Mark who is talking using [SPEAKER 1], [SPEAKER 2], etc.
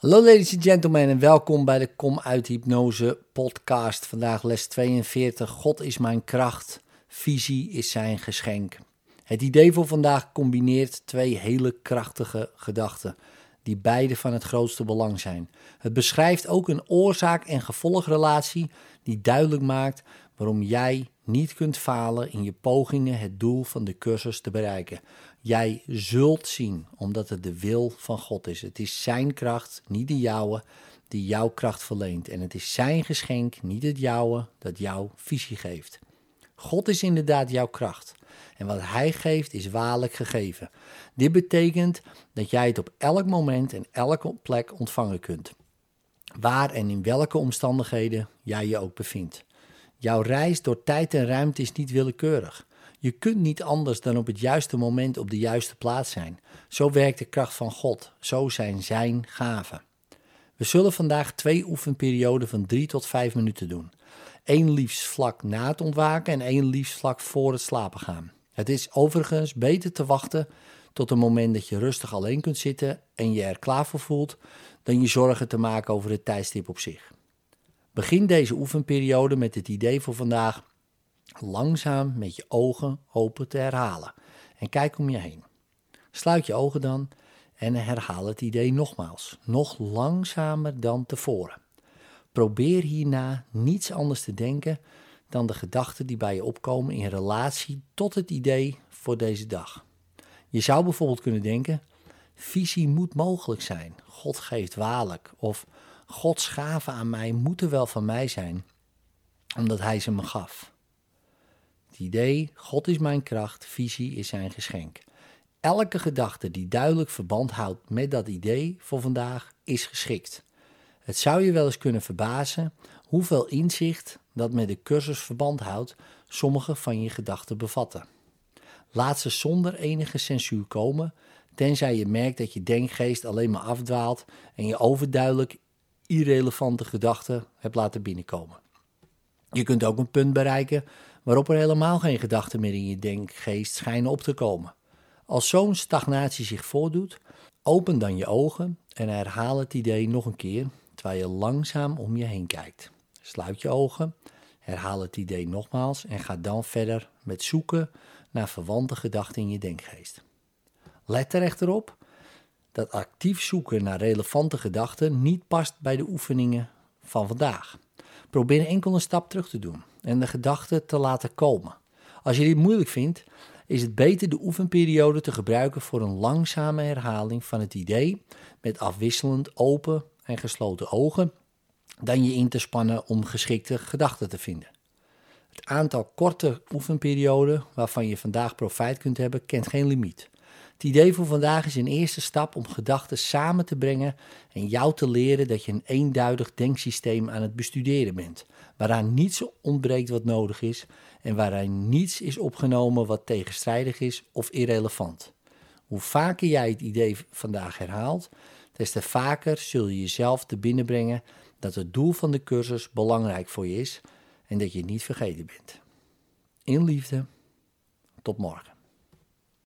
[SPEAKER 1] Hallo ladies and gentlemen en welkom bij de Kom uit Hypnose podcast. Vandaag les 42. God is mijn kracht, visie is zijn geschenk. Het idee voor vandaag combineert twee hele krachtige gedachten, die beide van het grootste belang zijn. Het beschrijft ook een oorzaak- en gevolgrelatie die duidelijk maakt waarom jij niet kunt falen in je pogingen het doel van de cursus te bereiken. Jij zult zien, omdat het de wil van God is. Het is Zijn kracht, niet de jouwe, die jouw kracht verleent. En het is Zijn geschenk, niet het jouwe, dat jouw visie geeft. God is inderdaad jouw kracht. En wat Hij geeft is waarlijk gegeven. Dit betekent dat jij het op elk moment en elke plek ontvangen kunt. Waar en in welke omstandigheden jij je ook bevindt. Jouw reis door tijd en ruimte is niet willekeurig. Je kunt niet anders dan op het juiste moment op de juiste plaats zijn. Zo werkt de kracht van God. Zo zijn Zijn gaven. We zullen vandaag twee oefenperioden van 3 tot 5 minuten doen. Eén liefst vlak na het ontwaken en één liefst vlak voor het slapen gaan. Het is overigens beter te wachten tot een moment dat je rustig alleen kunt zitten en je er klaar voor voelt, dan je zorgen te maken over het tijdstip op zich. Begin deze oefenperiode met het idee voor vandaag langzaam met je ogen open te herhalen en kijk om je heen. Sluit je ogen dan en herhaal het idee nogmaals, nog langzamer dan tevoren. Probeer hierna niets anders te denken dan de gedachten die bij je opkomen in relatie tot het idee voor deze dag. Je zou bijvoorbeeld kunnen denken: visie moet mogelijk zijn, God geeft waarlijk, of Gods gaven aan mij moeten wel van mij zijn, omdat Hij ze me gaf. Idee, God is mijn kracht, visie is zijn geschenk. Elke gedachte die duidelijk verband houdt met dat idee voor vandaag is geschikt. Het zou je wel eens kunnen verbazen hoeveel inzicht dat met de cursus verband houdt sommige van je gedachten bevatten. Laat ze zonder enige censuur komen, tenzij je merkt dat je denkgeest alleen maar afdwaalt en je overduidelijk irrelevante gedachten hebt laten binnenkomen. Je kunt ook een punt bereiken waarop er helemaal geen gedachten meer in je denkgeest schijnen op te komen. Als zo'n stagnatie zich voordoet, open dan je ogen en herhaal het idee nog een keer terwijl je langzaam om je heen kijkt. Sluit je ogen, herhaal het idee nogmaals en ga dan verder met zoeken naar verwante gedachten in je denkgeest. Let er echter op dat actief zoeken naar relevante gedachten niet past bij de oefeningen van vandaag. Probeer enkel een stap terug te doen en de gedachten te laten komen. Als je dit moeilijk vindt, is het beter de oefenperiode te gebruiken voor een langzame herhaling van het idee met afwisselend open en gesloten ogen, dan je in te spannen om geschikte gedachten te vinden. Het aantal korte oefenperioden waarvan je vandaag profijt kunt hebben, kent geen limiet. Het idee voor vandaag is een eerste stap om gedachten samen te brengen en jou te leren dat je een eenduidig denksysteem aan het bestuderen bent, waaraan niets ontbreekt wat nodig is en waarin niets is opgenomen wat tegenstrijdig is of irrelevant. Hoe vaker jij het idee vandaag herhaalt, des te vaker zul je jezelf te binnenbrengen dat het doel van de cursus belangrijk voor je is en dat je niet vergeten bent. In liefde, tot morgen.